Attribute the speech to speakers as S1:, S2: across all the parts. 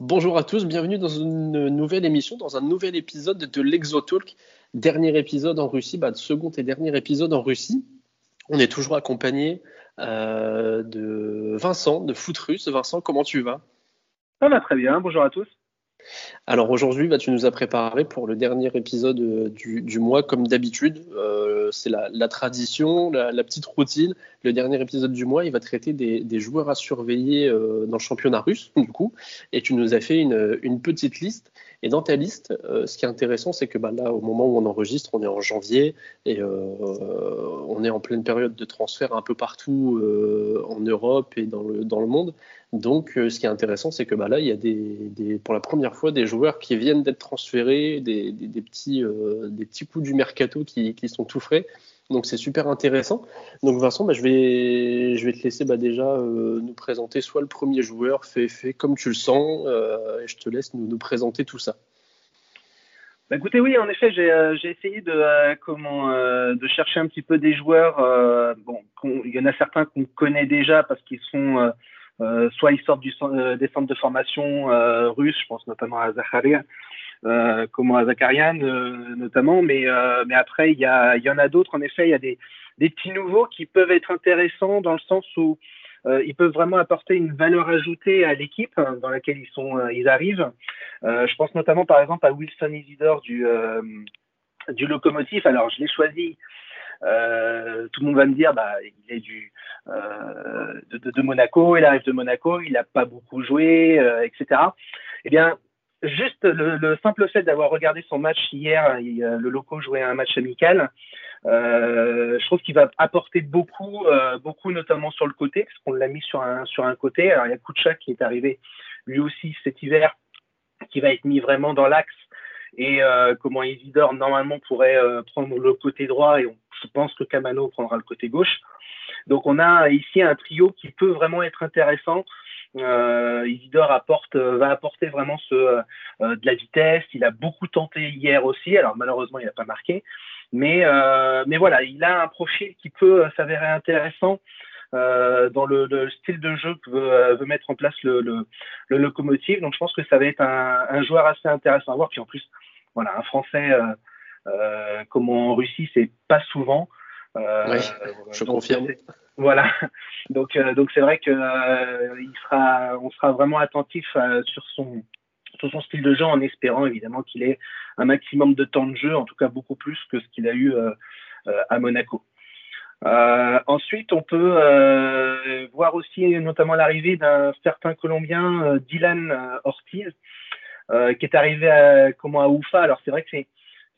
S1: Bonjour à tous, bienvenue dans une nouvelle émission, dans un nouvel épisode de l'Exotalk. Dernier épisode en Russie, bah, second et dernier épisode en Russie. On est toujours accompagné euh, de Vincent, de Foot Russe. Vincent, comment tu vas?
S2: Ça va très bien, bonjour à tous.
S1: Alors aujourd'hui, bah, tu nous as préparé pour le dernier épisode euh, du, mois, comme d'habitude. Euh, c'est la, tradition, la, petite routine. Le dernier épisode du mois, il va traiter des, joueurs à surveiller euh, dans le championnat russe, du coup. Et tu nous as fait une, petite liste. Et dans ta liste, ce qui est intéressant, c'est que bah, là, au moment où on enregistre, on est en janvier et on est en pleine période de transfert un peu partout en Europe et dans le, monde. Donc, euh, ce qui est intéressant, c'est que bah, là, il y a des, pour la première fois des joueurs qui viennent d'être transférés, euh, des petits coups du mercato qui, sont tout frais. Donc, c'est super intéressant. Donc, Vincent, bah, je, vais, te laisser bah, déjà euh, nous présenter soit le premier joueur, fait, comme tu le sens, et je te laisse nous, présenter tout ça.
S2: Bah, écoutez, oui, en effet, j'ai essayé de, chercher un petit peu des joueurs. bon, il y en a certains qu'on connaît déjà parce qu'ils sont euh, soit ils sortent du, euh, des centres de formation euh, russes, je pense notamment à Zacharia, euh, comme à Zakarian notamment, mais, mais après il y, y en a d'autres. En effet, il y a des, des petits nouveaux qui peuvent être intéressants dans le sens où euh, ils peuvent vraiment apporter une valeur ajoutée à l'équipe dans laquelle ils sont, ils arrivent. Euh, je pense notamment par exemple à Wilson Isidore du du locomotif. Alors je l'ai choisi euh, tout le monde va me dire, bah, il est du euh, de, de, Monaco, il arrive de Monaco, il n'a pas beaucoup joué, euh, etc. Eh bien, juste le, simple fait d'avoir regardé son match hier, le loco jouait un match amical. Euh, je trouve qu'il va apporter beaucoup, beaucoup notamment sur le côté, parce qu'on l'a mis sur un sur un côté. Alors il y a Kucha qui est arrivé lui aussi cet hiver, qui va être mis vraiment dans l'axe et comment Isidore normalement pourrait prendre le côté droit et on je pense que Kamano prendra le côté gauche. Donc on a ici un trio qui peut vraiment être intéressant. Euh, Isidore apporte, euh, va apporter vraiment ce, euh, de la vitesse. Il a beaucoup tenté hier aussi. Alors malheureusement, il n'a pas marqué. Mais, euh, mais voilà, il a un profil qui peut s'avérer intéressant euh, dans le, le, style de jeu que veut, veut, mettre en place le, locomotive. Donc je pense que ça va être un, un, joueur assez intéressant à voir. Puis en plus, voilà, un Français euh, comme en Russie, c'est pas souvent.
S1: Euh, oui, je confirme.
S2: Voilà. Donc, euh, donc c'est vrai que il sera, on sera vraiment attentif sur son sur son style de jeu en espérant évidemment qu'il ait un maximum de temps de jeu, en tout cas beaucoup plus que ce qu'il a eu à Monaco. Euh, ensuite, on peut euh, voir aussi notamment l'arrivée d'un certain Colombien, Dylan Ortiz, qui est arrivé à, comment, à Oufa. Alors c'est vrai que c'est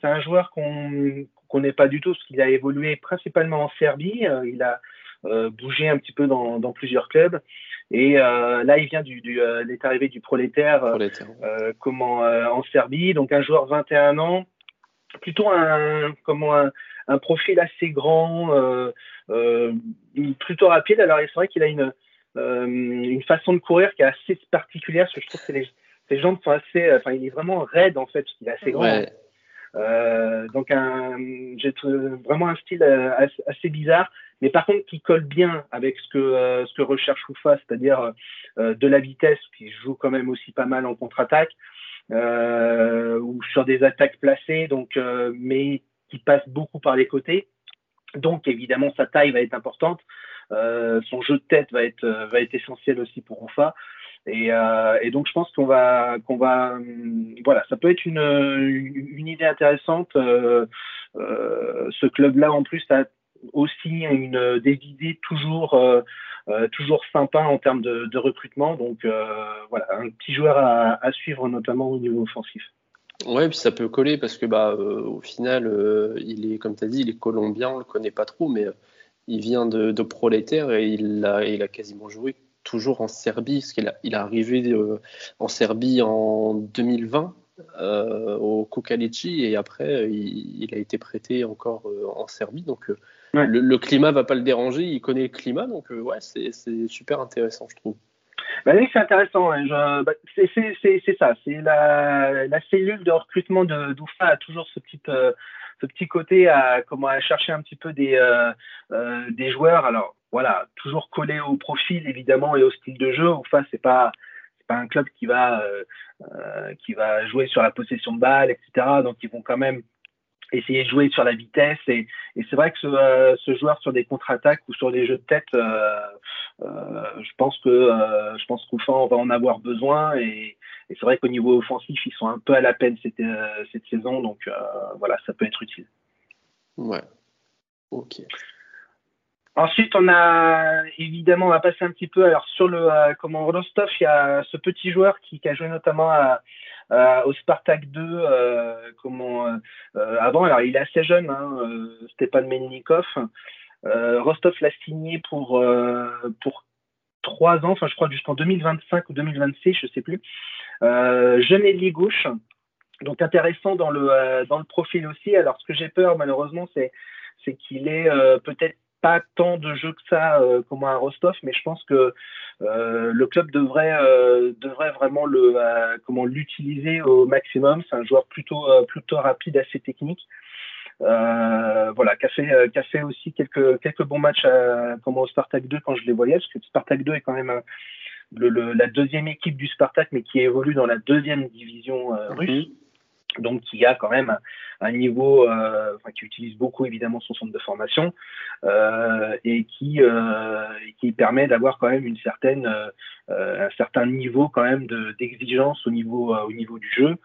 S2: c'est un joueur qu'on connaît pas du tout parce qu'il a évolué principalement en Serbie. Euh, il a euh, bougé un petit peu dans, dans plusieurs clubs. Et euh, là, il vient du, du euh, il est arrivé du prolétaire, euh, comment en Serbie. Donc un joueur 21 ans, plutôt un comment un, un profil assez grand, plutôt rapide. Alors c'est vrai qu'il a une une façon de courir qui est assez particulière. Parce que je trouve que les, ses jambes sont assez, enfin il est vraiment raide en fait, parce qu'il est assez grand. Ouais. Euh, donc j'ai vraiment un style euh, assez, bizarre, mais par contre qui colle bien avec ce que euh, ce que recherche Oufa, c'est-à-dire de la vitesse, qui joue quand même aussi pas mal en contre-attaque ou sur des attaques placées, donc mais qui passe beaucoup par les côtés. Donc évidemment sa taille va être importante, son jeu de tête va être va être essentiel aussi pour Oufa. Et, euh, et, donc je pense qu'on va hum, voilà ça peut être une, idée intéressante. Euh, euh, ce club-là en plus a aussi une des idées toujours euh, euh, toujours sympa en termes de, recrutement. Donc voilà un petit joueur à, suivre notamment au niveau offensif.
S1: Ouais, puis ça peut coller parce que bah au final il est comme tu as dit il est colombien, on le connaît pas trop mais il vient de, prolétaire et il a quasiment joué toujours en Serbie, parce qu'il il est arrivé euh, en Serbie en 2020 euh, au Kukalici et après il, a été prêté encore euh, en Serbie. Donc le, le, climat va pas le déranger, il connaît le climat, donc ouais, c'est super intéressant, je trouve.
S2: Bah oui, c'est intéressant. Hein. Bah, c'est ça. C'est la, la, cellule de recrutement de d'UFA a toujours ce petit, ce petit côté à comment à chercher un petit peu des, des joueurs. Alors voilà, toujours collé au profil évidemment et au style de jeu. Enfin, c'est pas pas un club qui va qui va jouer sur la possession de balle, etc. Donc ils vont quand même essayer de jouer sur la vitesse et, c'est vrai que ce, ce, joueur sur des contre-attaques ou sur des jeux de tête, euh, euh, je pense que euh, je pense va en avoir besoin et, et c'est vrai qu'au niveau offensif ils sont un peu à la peine cette, cette saison donc voilà ça peut être utile.
S1: Ouais. Ok.
S2: Ensuite, on a évidemment, on va passer un petit peu alors sur le comment Rostov, il y a ce petit joueur qui, a joué notamment euh, au Spartak 2, euh, comment euh, avant. Alors il est assez jeune, hein, Stepan Melnikov. Rostov l'a signé pour pour trois ans, enfin je crois jusqu'en 2025 ou 2026, je sais plus. jeune ailier gauche, donc intéressant dans le dans le profil aussi. Alors ce que j'ai peur malheureusement, c'est c'est qu'il est peut-être pas tant de jeux que ça euh, comme un Rostov, mais je pense que euh, le club devrait euh, devrait vraiment le comment l'utiliser au maximum. C'est un joueur plutôt plutôt rapide, assez technique. voilà, qui a fait, qui a fait aussi quelques quelques bons matchs à, comme au Spartak 2 quand je les voyais, parce que Spartak 2 est quand même le, la deuxième équipe du Spartak, mais qui évolue dans la deuxième division russe. Mhm donc qui a quand même un niveau, euh, enfin, qui utilise beaucoup évidemment son centre de formation euh, et qui euh, qui permet d'avoir quand même une certaine euh, un certain niveau quand même d'exigence au niveau au niveau du jeu.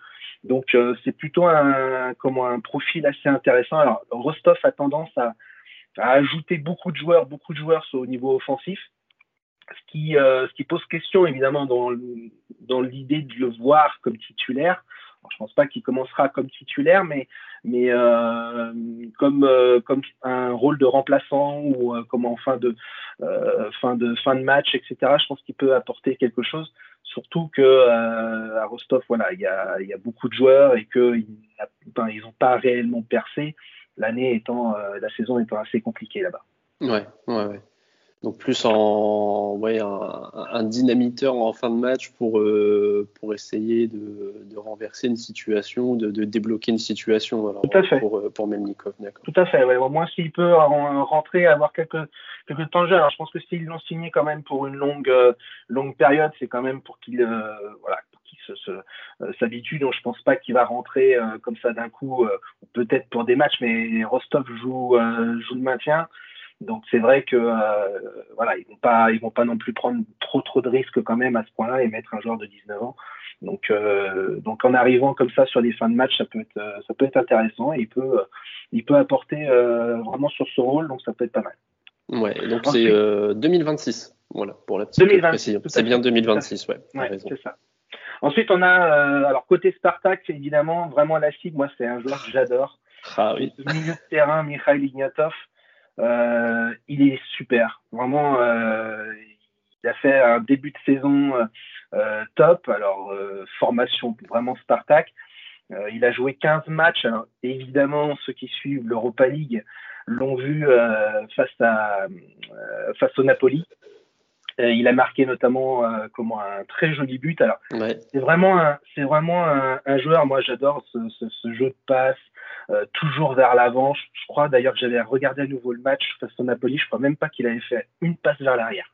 S2: Donc c'est plutôt un comment un profil assez intéressant. Alors Rostov a tendance à, à ajouter beaucoup de joueurs, beaucoup de joueurs au niveau offensif ce qui, euh, ce qui pose question évidemment dans, dans l'idée de le voir comme titulaire. Alors, je pense pas qu'il commencera comme titulaire, mais, mais euh, comme, euh, comme un rôle de remplaçant ou euh, comme en fin de, fin de fin de match, etc. Je pense qu'il peut apporter quelque chose. Surtout que à Rostov, voilà, il y a, y a beaucoup de joueurs et qu'ils ils n'ont pas réellement percé. L'année étant, la saison étant assez compliquée là-bas.
S1: Ouais, ouais, ouais. Donc plus en ouais, un, un, dynamiteur en fin de match pour, euh, pour essayer de, de, renverser une situation, de, de, débloquer une situation alors,
S2: Tout à fait.
S1: pour, euh, pour Melnikov.
S2: Tout à fait. Ouais. Au moins s'il peut rentrer, avoir quelques, quelques temps de jeu. Alors je pense que s'ils l'ont signé quand même pour une longue, euh, longue période, c'est quand même pour qu'il voilà, s'habitue. Donc je pense pas qu'il va rentrer comme ça d'un coup, peut-être pour des matchs, mais Rostov joue, joue le maintien. Donc c'est vrai que euh, voilà, ils vont pas, ils vont pas non plus prendre trop trop de risques quand même à ce point-là et mettre un joueur de 19 ans. Donc euh, donc en arrivant comme ça sur les fins de match, ça peut être euh, ça peut être intéressant et il peut il peut apporter vraiment sur ce rôle, donc ça peut être pas mal.
S1: Ouais, donc c'est 2026, voilà pour la petite précision. C'est bien 2026, ouais.
S2: ouais c'est ça. Ensuite, on a alors côté Spartak, c'est évidemment vraiment la cible. Moi, c'est un joueur que j'adore.
S1: Ah oui.
S2: milieu de terrain, Mikhail Ignatov. Euh, il est super. Vraiment, euh, il a fait un début de saison euh, top. Alors, formation vraiment Spartak. il a joué 15 matchs. évidemment, ceux qui suivent l'Europa League l'ont vu face, à, face au Napoli. il a marqué notamment comment un très joli but. Alors, c'est vraiment un, c'est vraiment un, joueur. Moi, j'adore ce, ce, ce, jeu de passe, euh, toujours vers l'avant. Je, crois d'ailleurs que j'avais regardé à nouveau le match face au Napoli. Je crois même pas qu'il avait fait une passe vers l'arrière.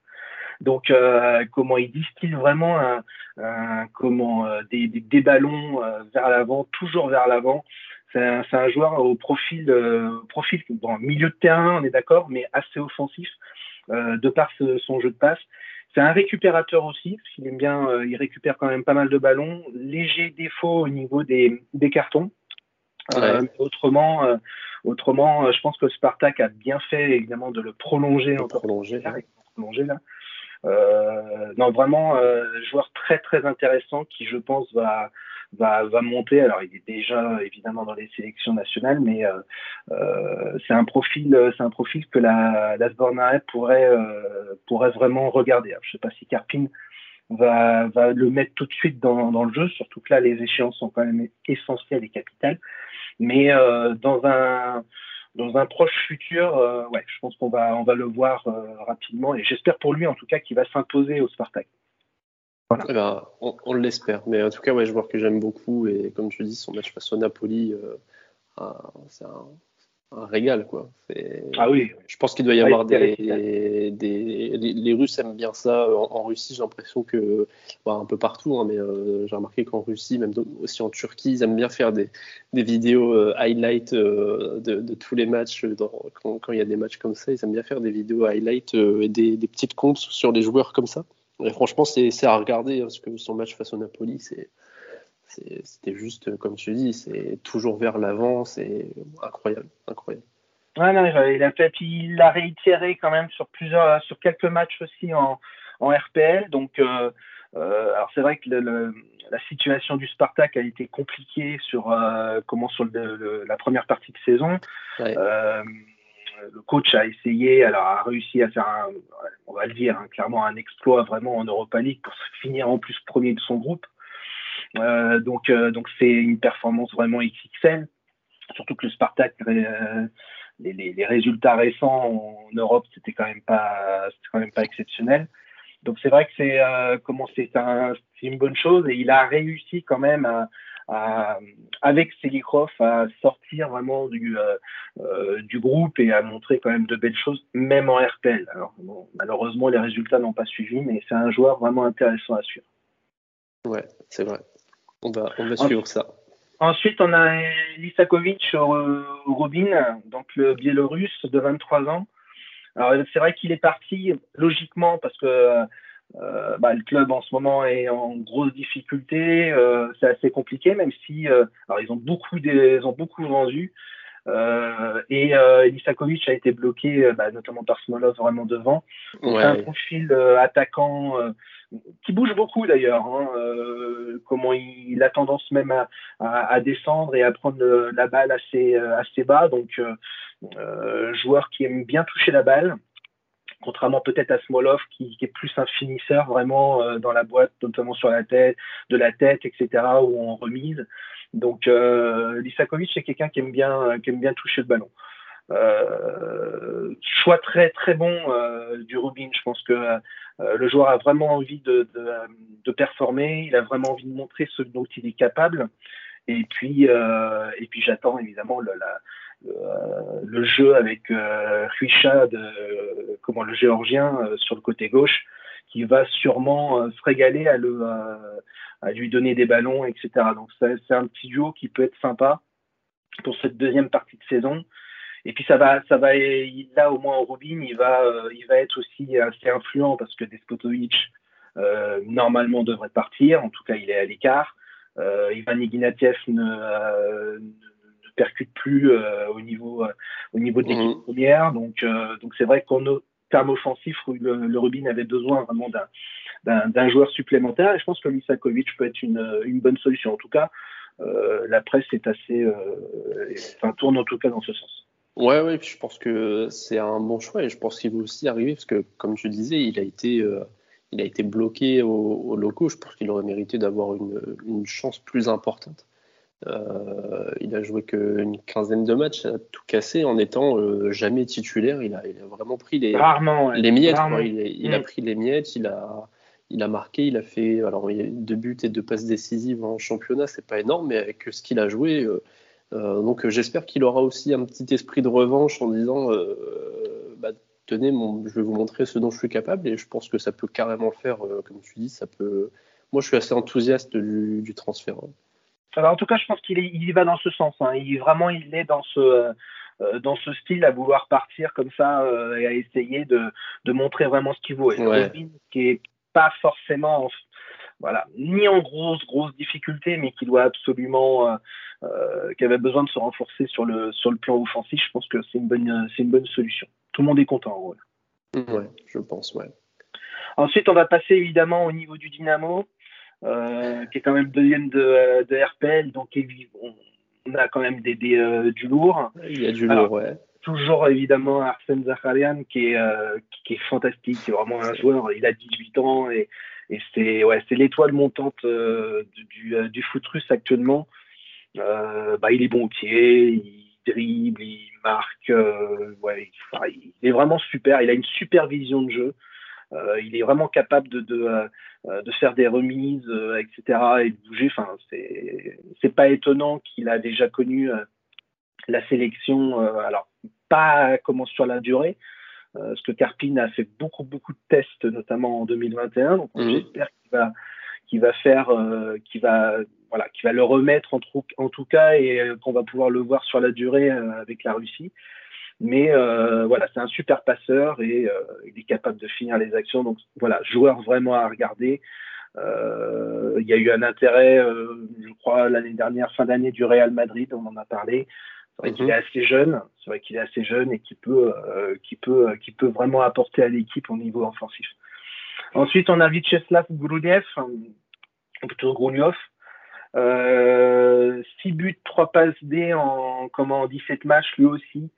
S2: Donc, euh, comment il distille vraiment un, comment euh, des, des, des, ballons vers l'avant, toujours vers l'avant. C'est un, un, joueur au profil, profil bon, milieu de terrain, on est d'accord, mais assez offensif de par ce, son jeu de passe. C'est un récupérateur aussi, parce qu'il aime bien, il récupère quand même pas mal de ballons. Léger défaut au niveau des, des cartons. Euh, autrement, euh, autrement, euh, je pense que Spartak a bien fait évidemment de le prolonger
S1: encore. Prolonger,
S2: prolonger là. Euh, non, vraiment, euh, joueur très très intéressant qui, je pense, va va, va monter. Alors, il est déjà évidemment dans les sélections nationales, mais euh, c'est un profil, c'est un profil que la, la pourrait pourrait vraiment regarder. Alors, je sais pas si Karpin va, va le mettre tout de suite dans, dans le jeu, surtout que là, les échéances sont quand même essentielles et capitales. Mais euh, dans un dans un proche futur, euh, ouais, je pense qu'on va on va le voir euh, rapidement et j'espère pour lui en tout cas qu'il va s'imposer au Spartak.
S1: Voilà. Eh ben, on, on l'espère, mais en tout cas, ouais, je vois que j'aime beaucoup et comme tu dis, son match face au Napoli, ah, c'est un un régal, quoi.
S2: Ah oui.
S1: Je pense qu'il doit y avoir des, des, les, Russes aiment bien ça. En, Russie, j'ai l'impression que, bah, un peu partout, hein, mais euh, j'ai remarqué qu'en Russie, même aussi en Turquie, ils aiment bien faire des, des vidéos euh, highlight euh, de, de, tous les matchs. Dans, quand, quand, il y a des matchs comme ça, ils aiment bien faire des vidéos highlight et des, des, petites comptes sur les joueurs comme ça. Et franchement, c'est à regarder, hein, parce que son match face au Napoli, c'est c'était juste, comme tu dis, c'est toujours vers l'avant, c'est incroyable, incroyable.
S2: Ouais, non, il a fait, il l'a réitéré quand même sur plusieurs, sur quelques matchs aussi en, en RPL. Donc, euh, euh, alors c'est vrai que le, la situation du Spartak a été compliquée sur euh, comment sur le, la première partie de saison. Euh, le coach a essayé, alors a réussi à faire, un, on va le dire, hein, clairement un exploit vraiment en Europa League pour finir en plus premier de son groupe. Euh, donc, euh, donc c'est une performance vraiment XXL. Surtout que le Spartak, euh, les, résultats récents en Europe, c'était quand même pas, quand même pas exceptionnel. Donc c'est vrai que c'est comment c'est un, une bonne chose et il a réussi quand même à, avec Selikrov à sortir vraiment du, du groupe et à montrer quand même de belles choses, même en RPL. Alors malheureusement les résultats n'ont pas suivi, mais c'est un joueur vraiment intéressant à suivre.
S1: Ouais, c'est vrai. On va, on va suivre ça.
S2: Ensuite, on a Lisakovic euh, Robin, donc le Biélorusse de 23 ans. Alors, c'est vrai qu'il est parti logiquement parce que euh, bah, le club en ce moment est en grosse difficulté. Euh, c'est assez compliqué, même si alors ils ont beaucoup, des, ils ont beaucoup vendu. Euh, et euh, Lisakovic a été bloqué, euh, bah, notamment par Smolov vraiment devant. C'est un profil attaquant qui bouge beaucoup d'ailleurs. Hein, comment il, a tendance même à, descendre et à prendre la balle assez, assez bas. Donc, joueur qui aime bien toucher la balle contrairement peut-être à Smolov qui, qui, est plus un finisseur vraiment dans la boîte, notamment sur la tête, de la tête, etc. ou en remise. Donc euh, Lisakovic c'est quelqu'un qui aime bien qui aime bien toucher le ballon. Euh, choix très très bon euh, du Rubin. Je pense que euh, le joueur a vraiment envie de, de, de, performer. Il a vraiment envie de montrer ce dont il est capable. Et puis euh, et puis j'attends évidemment le, le, le, jeu avec euh, de, comment le géorgien sur le côté gauche qui va sûrement se régaler à le à lui donner des ballons, etc. Donc c'est un petit duo qui peut être sympa pour cette deuxième partie de saison. Et puis ça va, ça va, là au moins au Rubin, il va, euh, il va être aussi assez influent parce que Despotovic euh, normalement devrait partir. En tout cas, il est à l'écart. Euh, Ivan Ignatieff ne, euh, ne, percute plus euh, au niveau, au niveau de l'équipe mmh. première. Donc, donc c'est vrai qu'en termes offensifs, le, le Rubin avait besoin vraiment d'un d'un joueur supplémentaire. Et je pense que Lisakovic peut être une, une bonne solution. En tout cas, euh, la presse est assez, euh, enfin, tourne en tout cas dans ce sens.
S1: Ouais, ouais, je pense que c'est un bon choix et je pense qu'il va aussi arriver parce que, comme tu disais, il a été, euh, il a été bloqué au, locaux. Je pense qu'il aurait mérité d'avoir une, une, chance plus importante. Euh, il a joué qu'une quinzaine de matchs, a tout cassé en étant euh, jamais titulaire. Il a, il a, vraiment pris les, les miettes. Il, il a mm. pris les miettes. Il a, il a marqué, il a fait alors il y a deux buts et deux passes décisives en championnat, c'est pas énorme, mais avec ce qu'il a joué, donc j'espère qu'il aura aussi un petit esprit de revanche en disant euh, bah, tenez, mon, je vais vous montrer ce dont je suis capable et je pense que ça peut carrément le faire, comme tu dis, ça peut. Moi, je suis assez enthousiaste du, transfert.
S2: Alors, en tout cas, je pense qu'il il va dans ce sens. Hein. Il vraiment, il est dans ce dans ce style à vouloir partir comme ça et à essayer de, de montrer vraiment ce qu'il vaut. Et ouais. qui est pas forcément voilà, ni en grosse grosse difficulté, mais qui doit absolument, euh, euh, qui avait besoin de se renforcer sur le sur le plan offensif. Je pense que c'est une bonne c'est une bonne solution. Tout le monde est content.
S1: Ouais, ouais je pense, ouais.
S2: Ensuite, on va passer évidemment au niveau du Dynamo, euh, qui est quand même deuxième de, de RPL, donc on a quand même des, des euh, du lourd.
S1: Il y a du lourd, ouais
S2: toujours évidemment Arsène Zacharian qui est, euh, qui est fantastique, qui est vraiment un joueur, il a 18 ans et, et c'est ouais, l'étoile montante euh, du, euh, du, foot russe actuellement. Euh, bah, il est bon au pied, il dribble, il marque, ouais, il, est vraiment super, il a une super vision de jeu. il est vraiment capable de, de, de faire des remises, etc. et de bouger. Enfin, c'est pas étonnant qu'il a déjà connu la sélection, alors pas comment sur la durée, parce que Carpine a fait beaucoup beaucoup de tests, notamment en 2021. Donc mhm. j'espère qu'il va qu'il va faire, qu'il va voilà, qui va le remettre en, en tout cas et qu'on va pouvoir le voir sur la durée avec la Russie. Mais euh, voilà, c'est un super passeur et euh, il est capable de finir les actions. Donc voilà, joueur vraiment à regarder. Euh, il y a eu un intérêt, je crois, l'année dernière, fin d'année du Real Madrid, on en a parlé. C'est vrai qu'il mhm. est assez jeune, c'est vrai qu'il est assez jeune et qui peut, qui peut, qui peut vraiment apporter à l'équipe au niveau offensif. Ensuite, on a Vyacheslav Grouniev, ou plutôt Grouniov, euh, 6 buts, 3 passes D en, comment, en 17 matchs, lui aussi.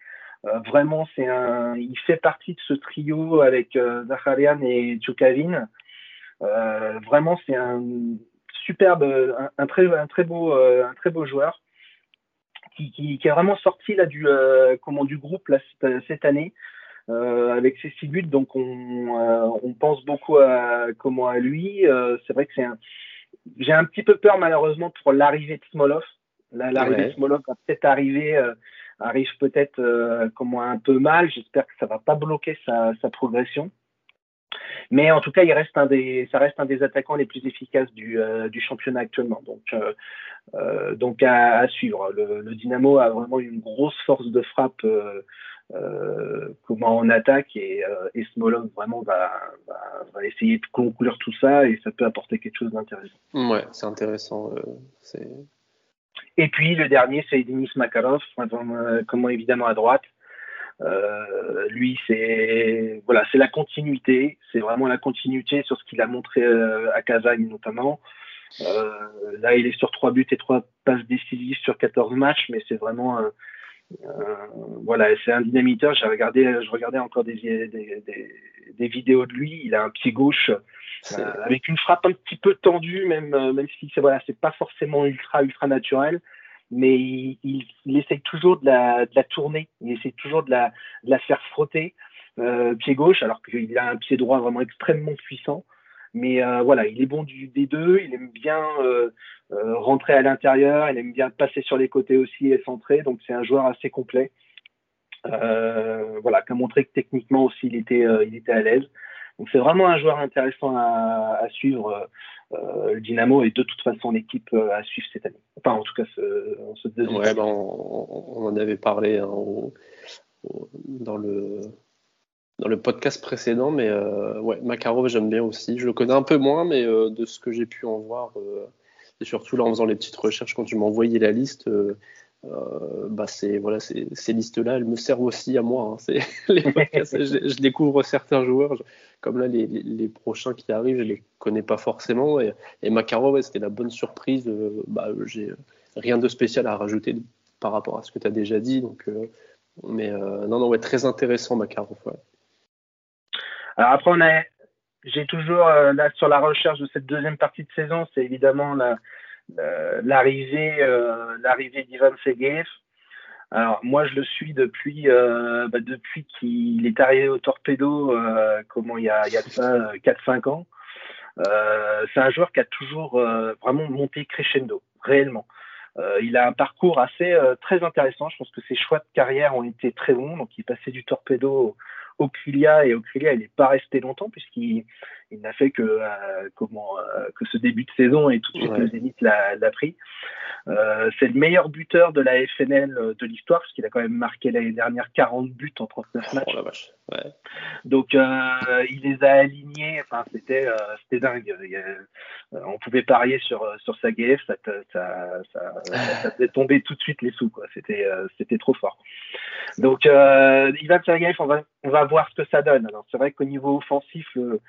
S2: Euh, vraiment, c'est un, il fait partie de ce trio avec euh, Zacharian et Tchoukavin. Euh, vraiment, c'est un superbe, un, très, un très beau, un très beau joueur qui, qui, qui est vraiment sorti là du, comment, du groupe là, cette, année. Euh, avec ses six buts. Donc on, euh, on pense beaucoup à comment à lui. Euh, c'est vrai que c'est un. J'ai un petit peu peur malheureusement pour l'arrivée de Smolov. L'arrivée de Smolov va peut-être arriver arrive peut-être euh, un peu mal. J'espère que ça va pas bloquer sa, progression. Mais en tout cas, il reste un des, ça reste un des attaquants les plus efficaces du, euh, championnat actuellement. Donc, euh, donc à, suivre. Le, Dynamo a vraiment une grosse force de frappe comment en attaque et, et Smolov vraiment va, va, essayer de conclure tout ça et ça peut apporter quelque chose d'intéressant.
S1: Ouais, c'est intéressant.
S2: et puis le dernier, c'est Denis Makarov, euh, comment évidemment à droite. Euh, lui, c'est voilà, c'est la continuité, c'est vraiment la continuité sur ce qu'il a montré euh, à Kazagne notamment. là, il est sur trois buts et trois passes décisives sur 14 matchs, mais c'est vraiment un, voilà, c'est un dynamiteur. J'ai regardé, je regardais encore des, des, des, vidéos de lui. Il a un pied gauche euh, avec une frappe un petit peu tendue, même, euh, même si c'est voilà, c'est pas forcément ultra ultra naturel, mais il, il, essaye toujours de la, tourner, il essaye toujours de la, de la faire frotter euh, pied gauche, alors qu'il a un pied droit vraiment extrêmement puissant. Mais euh, voilà, il est bon du, des deux, il aime bien euh, rentrer à l'intérieur, il aime bien passer sur les côtés aussi et centrer, donc c'est un joueur assez complet. voilà, qui a montré que techniquement aussi il était, il était à l'aise. Donc c'est vraiment un joueur intéressant à, suivre. Euh, le Dynamo est de toute façon l'équipe euh, à suivre cette année. Enfin, en tout cas, ce, ce
S1: deuxième. Ouais, ben, on, en avait parlé hein, dans le dans le podcast précédent, mais euh, ouais, Makarov, j'aime bien aussi. Je le connais un peu moins, mais de ce que j'ai pu en voir, et surtout là en faisant les petites recherches quand tu m'as envoyé la liste, euh, bah c'est voilà ces listes-là, elles me servent aussi à moi. Hein. Je, découvre certains joueurs, comme là les, les, prochains qui arrivent, je les connais pas forcément. Et, et Makarov, c'était la bonne surprise. Euh, bah, j'ai rien de spécial à rajouter par rapport à ce que tu as déjà dit. Donc, euh, mais non, non, ouais, très intéressant Makarov.
S2: Alors après, on a, j'ai toujours là sur la recherche de cette deuxième partie de saison, c'est évidemment la euh, l'arrivée euh, l'arrivée d'Ivan Segev. Alors moi je le suis depuis euh, bah, depuis qu'il est arrivé au Torpedo comment il y a il y a ça 4-5 ans. c'est un joueur qui a toujours vraiment monté crescendo réellement. il a un parcours assez très intéressant. Je pense que ses choix de carrière ont été très bons. Donc, il passait du torpedo Oculia et Oculia il n'est pas resté longtemps puisqu'il il n'a fait que euh, comment euh, que ce début de saison et tout de suite le Zénith l'a pris. Euh, c'est le meilleur buteur de la FNL de l'histoire parce qu'il a quand même marqué l'année dernière 40 buts en 39 matchs. Oh ouais. Donc il les a alignés. Enfin c'était c'était dingue. on pouvait parier sur sur sa GF, ça, ça, ça, ça, faisait tomber tout de suite les sous. C'était c'était trop fort. Donc Ivan Sergeyev, on va on va voir ce que ça donne. Alors c'est vrai qu'au niveau offensif le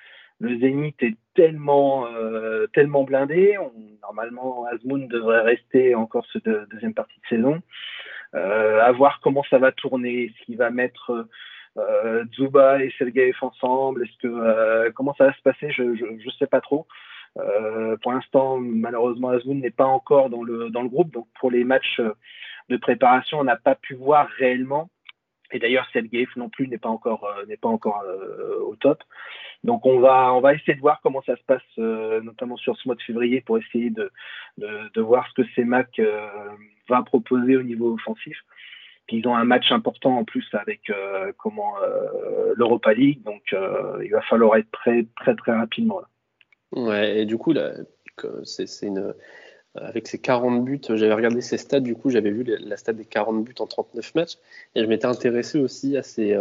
S2: le Zénith est tellement, euh, tellement blindé. normalement, Azmoun devrait rester encore ce deuxième partie de saison. Euh, à voir comment ça va tourner, est-ce qu'il va mettre euh, Zuba et Sergeyev ensemble, est-ce que comment ça va se passer, je, je, sais pas trop. pour l'instant, malheureusement, Azmoun n'est pas encore dans le dans le groupe, donc pour les matchs de préparation, on n'a pas pu voir réellement. Et d'ailleurs, Sergeyev non plus n'est pas encore n'est pas encore au top. Donc on va on va essayer de voir comment ça se passe, euh, notamment sur ce mois de février, pour essayer de, de, de voir ce que CEMAC euh, va proposer au niveau offensif. Puis ils ont un match important en plus avec comment l'Europa League, donc il va falloir être prêt très très rapidement. Là.
S1: Ouais, et du coup là, c'est une avec ses 40 buts, j'avais regardé ses stats, du coup j'avais vu la stat des 40 buts en 39 matchs, et je m'étais intéressé aussi à ces,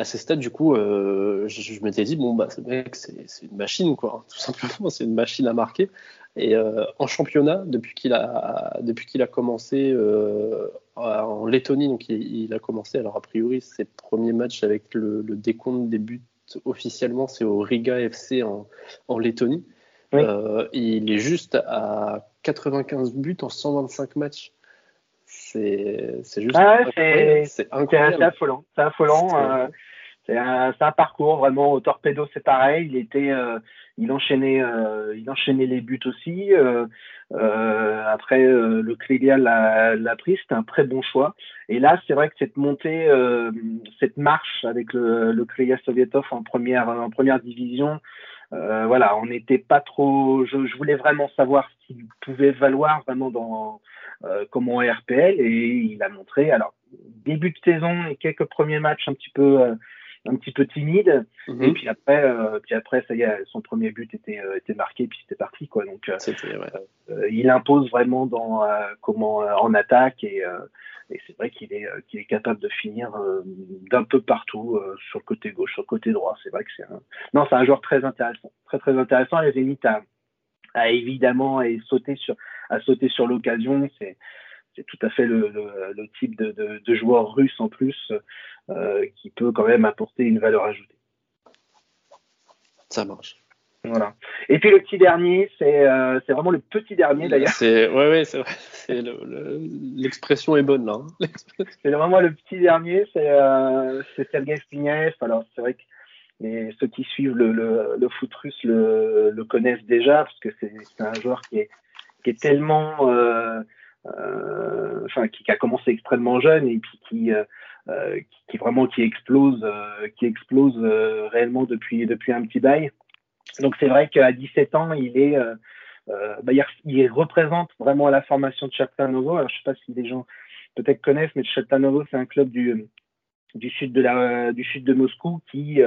S1: à ces stades, du coup, euh, je, m'étais dit, bon, bah, c'est une machine, quoi, tout simplement, c'est une machine à marquer. Et euh, en championnat, depuis qu'il a, depuis qu'il a commencé euh, en Lettonie, donc il, a commencé, alors a priori, ses premiers matchs avec le, décompte des buts officiellement, c'est au Riga FC en, en Lettonie. il est juste à 95 buts en 125 matchs. C'est juste
S2: ah c'est incroyable. C'est affolant. C'est affolant. C'est un, un, parcours vraiment au torpedo, c'est pareil. Il était, euh, il enchaînait, euh, il enchaînait les buts aussi. Euh, après, le Clélia l'a pris, c'était un très bon choix. Et là, c'est vrai que cette montée, cette marche avec le, le Clélia Sovietov en première, en première division, voilà, on n'était pas trop. Je, je, voulais vraiment savoir ce qu'il pouvait valoir vraiment dans comment RPL et il a montré. Alors début de saison et quelques premiers matchs un petit peu un petit peu timide. Mhm. Et puis après, euh, puis après, ça y est, son premier but était, euh, était marqué, puis c'était parti, quoi. Donc, euh, euh, il impose vraiment dans comment en attaque et, et c'est vrai qu'il est, qu'il est capable de finir d'un peu partout sur le côté gauche, sur le côté droit. C'est vrai que c'est un, non, c'est un joueur très intéressant, très très intéressant. Les Zénith a, a évidemment et sauté sur, a sauté sur l'occasion. C'est c'est tout à fait le, le, le type de, de, de, joueur russe en plus euh, qui peut quand même apporter une valeur ajoutée.
S1: Ça marche.
S2: Voilà. Et puis le petit dernier, c'est euh, vraiment le petit dernier d'ailleurs.
S1: C'est ouais ouais c'est vrai. L'expression est bonne là. Hein.
S2: c'est vraiment le petit dernier, c'est euh, Sergei Spignaev. Alors c'est vrai que mais ceux qui suivent le, le, le foot russe le, le, connaissent déjà parce que c'est un joueur qui est, qui est tellement euh, euh, enfin qui, a commencé extrêmement jeune et puis qui euh, vraiment qui explose qui explose réellement depuis depuis un petit bail. Donc c'est vrai qu'à 17 ans, il est bah, il, représente vraiment la formation de Chatanovo. Alors je sais pas si les gens peut-être connaissent, mais Chatanovo c'est un club du sud de la du sud de Moscou qui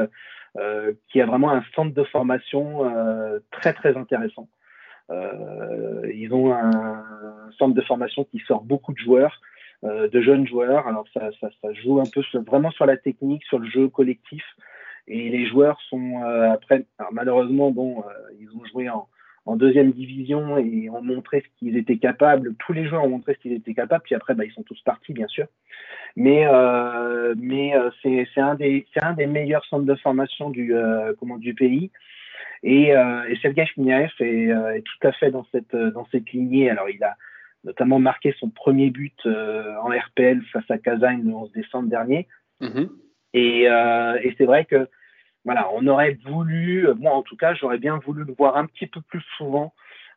S2: qui a vraiment un centre de formation très très intéressant. Euh, ils ont un centre de formation qui sort beaucoup de joueurs, euh, de jeunes joueurs. Alors ça, ça, ça joue un peu vraiment sur la technique, sur le jeu collectif. Et les joueurs sont euh, après, malheureusement, bon, ils ont joué en, en deuxième division et ont montré ce qu'ils étaient capables. Tous les joueurs ont montré ce qu'ils étaient capables. Puis après, bah, ils sont tous partis, bien sûr. Mais, euh, mais c'est un, des, un des meilleurs centres de formation du, euh, comment, du pays. Et, euh, et Sergei euh, est, tout à fait dans cette, euh, dans cette lignée. Alors, il a notamment marqué son premier but euh, en RPL face à Kazan le 11 décembre dernier. Mm-hmm. Et, et c'est vrai que voilà, on aurait voulu, moi en tout cas, j'aurais bien voulu le voir un petit peu plus souvent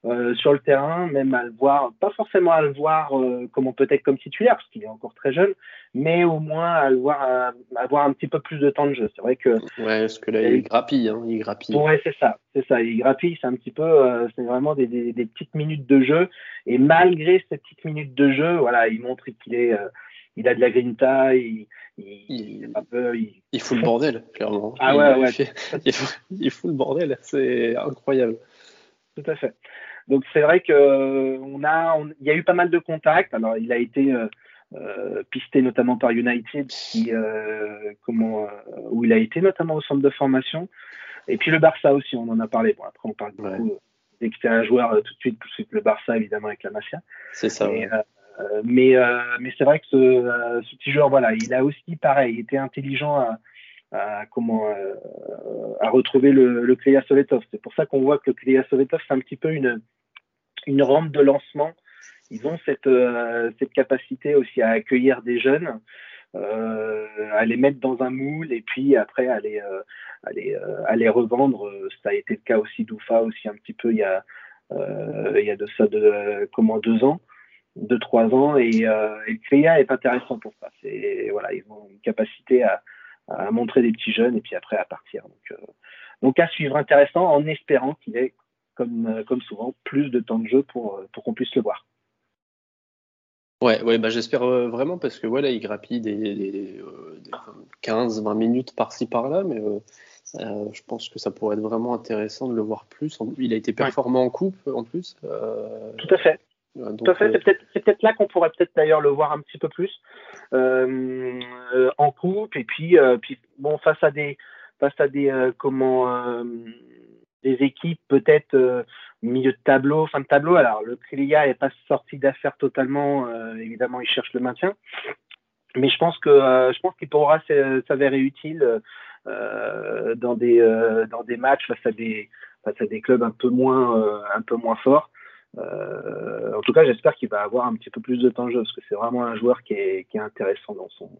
S2: euh, sur le terrain, même à le voir, pas forcément à le voir euh, comment peut-être comme titulaire, parce qu'il est encore très jeune, mais au moins à le voir à, avoir un petit peu plus de temps de jeu. C'est vrai que.
S1: Ouais, parce que là, il grappille, hein, il grappille.
S2: Ouais, c'est ça, c'est ça. Il grappille, c'est un petit peu, euh, c'est vraiment des, des, des, petites minutes de jeu. Et malgré ces petites minutes de jeu, voilà, il montre qu'il est, il a de la grinta, il, il, il,
S1: il, il fout le bordel, clairement.
S2: Ah ouais, ouais.
S1: il, fout, il fout le bordel, c'est incroyable.
S2: Tout à fait. Donc c'est vrai que euh, on a, il y a eu pas mal de contacts. Alors il a été euh, euh pisté notamment par United, qui, euh, comment, où il a été notamment au centre de formation. Et puis le Barça aussi, on en a parlé. Bon après on parle beaucoup. Dès que c'est un joueur, tout de suite, tout le Barça évidemment avec la Mafia.
S1: C'est ça.
S2: Mais, mais, mais c'est vrai que ce, ce, petit joueur, voilà, il a aussi pareil, été intelligent à euh, à retrouver le, le Sovetov. C'est pour ça qu'on voit que le Kleya Sovetov c'est un petit peu une rampe de lancement. Ils ont cette euh, capacité aussi à accueillir des jeunes, euh, à les mettre dans un moule et puis après à les revendre. Ça a été le cas aussi d'Ufa aussi un petit peu il y a de de deux ans deux trois ans et, euh, le est intéressant pour ça. Voilà, ils ont une capacité à, à montrer des petits jeunes et puis après à partir. Donc, euh, donc à suivre intéressant en espérant qu'il ait, comme, euh, comme souvent, plus de temps de jeu pour, euh, pour qu'on puisse le voir.
S1: Ouais, ouais bah j'espère vraiment parce que voilà, il grappille des, des 15-20 minutes par-ci par-là, mais euh, je pense que ça pourrait être vraiment intéressant de le voir plus. Il a été performant en coupe en plus.
S2: Euh, Tout à fait. Tout à fait. C'est peut-être peut là qu'on pourrait peut-être d'ailleurs le voir un petit peu plus euh, en coupe et puis puis bon face à des face à des comment des équipes peut-être milieu de tableau, fin de tableau. Alors le Krilia n'est pas sorti d'affaires totalement. évidemment, il cherche le maintien. Mais je pense que je pense qu'il pourra s'avérer utile euh, dans des euh, dans des matchs face à des face à des clubs un peu moins euh, un peu moins forts. En tout cas, j'espère qu'il va avoir un petit peu plus de temps de jeu parce que c'est vraiment un joueur qui est, qui est intéressant dans son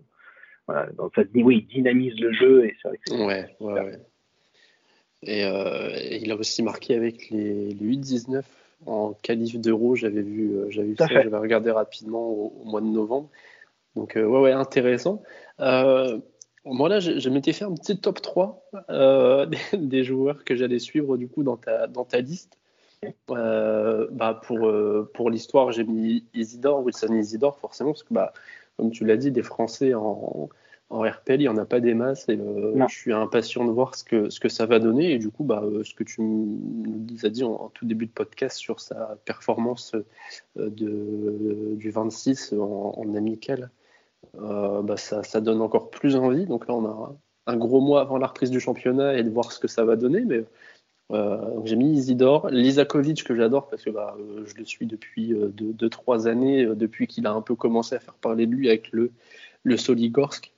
S2: voilà, dans sa oui, il dynamise le jeu et c'est vrai que
S1: ouais, ouais, ouais. Et, il a aussi marqué avec les, les 8-19 en qualif d'euro. J'avais vu, j'avais vu ça, j'avais regardé rapidement au, mois de novembre. Donc, ouais, ouais, intéressant. Euh, moi là, je, m'étais fait un petit top 3 euh, des, joueurs que j'allais suivre du coup dans ta, dans ta liste. Euh, bah pour, euh, pour l'histoire, j'ai mis Isidore, Wilson Isidore, forcément, parce que bah, comme tu l'as dit, des Français en, en RPL, il n'y en a pas des masses et je suis impatient de voir ce que, ce que ça va donner. Et du coup, bah, ce que tu nous as dit en, tout début de podcast sur sa performance de, du 26 en, en amical, euh, ça, donne encore plus envie. Donc là, on a un gros mois avant la reprise du championnat et de voir ce que ça va donner. Mais euh, j'ai mis Isidore, Lizakovic que j'adore parce que bah, euh, je le suis depuis 2-3 années, depuis qu'il a un peu commencé à faire parler de lui avec le, le Soligorsk.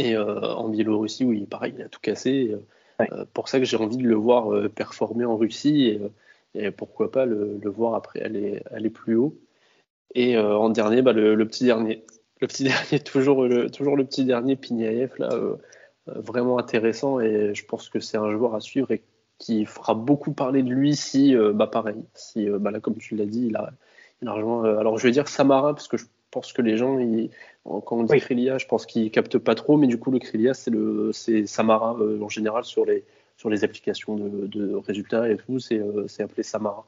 S1: Et en Biélorussie, où il, pareil, il a tout cassé. pour ça que j'ai envie de le voir performer en Russie et, pourquoi pas le, voir après aller, aller plus haut. Et en dernier, bah, le, petit dernier, le petit dernier, toujours le, toujours le petit dernier Pignaïev, là, euh, euh, vraiment intéressant. Et je pense que c'est un joueur à suivre et qui fera beaucoup parler de lui si, euh, bah pareil, si, bah là, comme tu l'as dit, il a, il a rejoint. alors, je vais dire Samara, parce que je pense que les gens, quand on dit oui. je pense qu'ils captent pas trop, mais du coup, le Krilia, c'est le, c'est Samara en général sur les, sur les applications de, de résultats et tout, c'est, c'est appelé Samara.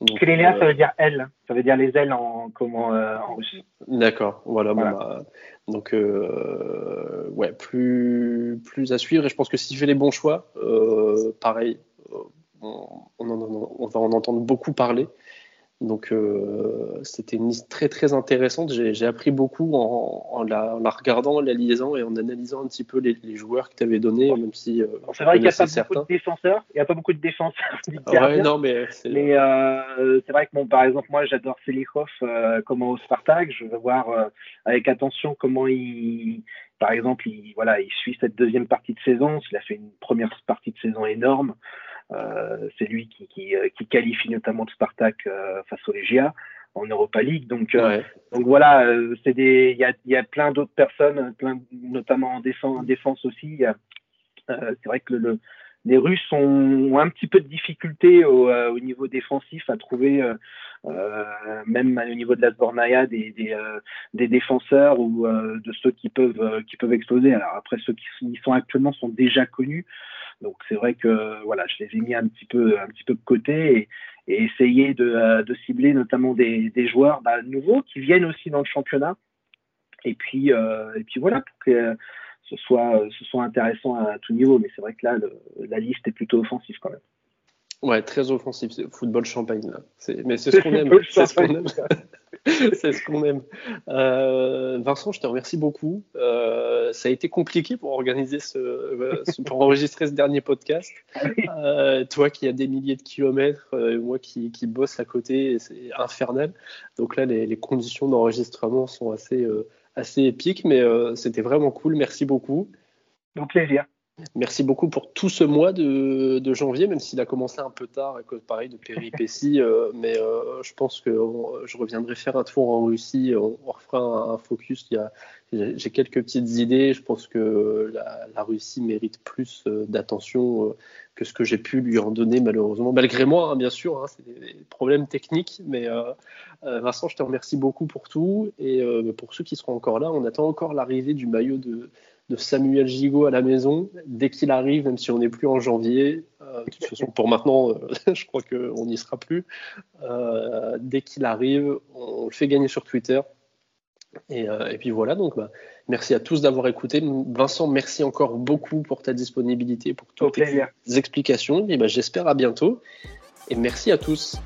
S2: Donc, euh, ça veut dire aile. Ça veut dire les ailes en, comment, euh, en russe.
S1: D'accord, voilà. bah, donc, euh, ouais, plus, plus à suivre. Et je pense que s'il fait les bons choix, pareil, on, on, va en entendre beaucoup parler. Donc euh, c'était une liste très très intéressante. J'ai appris beaucoup en, la, regardant, en la lisant et en analysant un petit peu les, joueurs que tu avais donnés, même si.
S2: Euh, c'est vrai qu'il n'y a pas beaucoup de défenseurs. Il n'y a pas beaucoup de défenseurs.
S1: ouais, non, mais
S2: mais euh, c'est vrai que bon, par exemple, moi j'adore Selikhov comment au Spartak. Je veux voir avec attention comment il, par exemple, il voilà, il suit cette deuxième partie de saison. Il a fait une première partie de saison énorme. Euh, c'est lui qui, euh, qui, qualifie notamment de Spartak euh, face au Legia en Europa League. Donc, donc voilà, c'est des, il y a, y a, plein d'autres personnes, plein, notamment en défense, en défense aussi. c'est vrai que le, les Russes ont un petit peu de difficulté au, au niveau défensif à trouver, même au niveau de la Sbornaya, des, des, des, défenseurs ou de ceux qui peuvent, qui peuvent exploser. Alors après, ceux qui sont, sont actuellement sont déjà connus. Donc c'est vrai que voilà, je les ai mis un petit peu, un petit peu de côté et, et essayer de, euh, de, cibler notamment des, des joueurs bah, nouveaux qui viennent aussi dans le championnat. Et puis, euh, et puis voilà, pour que ce soit, ce soit intéressant à tout niveau. Mais c'est vrai que là, la liste est plutôt offensive quand même.
S1: Ouais, très offensif. Football champagne, là. Mais c'est ce qu'on aime. C'est ce qu'on aime. c'est ce qu'on aime. Euh, Vincent, je te remercie beaucoup. Euh, ça a été compliqué pour organiser ce, pour enregistrer ce dernier podcast. Euh, toi qui as des milliers de kilomètres, moi qui, qui, bosse à côté, c'est infernal. Donc là, les, les conditions d'enregistrement sont assez, assez épiques, mais c'était vraiment cool. Merci beaucoup.
S2: Au plaisir.
S1: Merci beaucoup pour tout ce mois de, janvier, même s'il a commencé un peu tard à cause pareil de péripéties. Euh, mais euh, je pense que je reviendrai faire un tour en Russie. On, refera un, focus. J'ai quelques petites idées. Je pense que la, Russie mérite plus euh, d'attention que ce que j'ai pu lui en donner malheureusement, malgré moi, hein, bien sûr. Hein, c'est des, problèmes techniques. Mais Vincent, je te remercie beaucoup pour tout. Et pour ceux qui seront encore là, on attend encore l'arrivée du maillot de de Samuel Gigot à la maison dès qu'il arrive, même si on n'est plus en janvier. Euh, de toute façon, pour maintenant, euh, je crois qu'on n'y sera plus. Euh, dès qu'il arrive, on le fait gagner sur Twitter. Et, et puis voilà, donc bah, merci à tous d'avoir écouté. Vincent, merci encore beaucoup pour ta disponibilité, pour toutes tes explications. Et bah, j'espère à bientôt. Et merci à tous.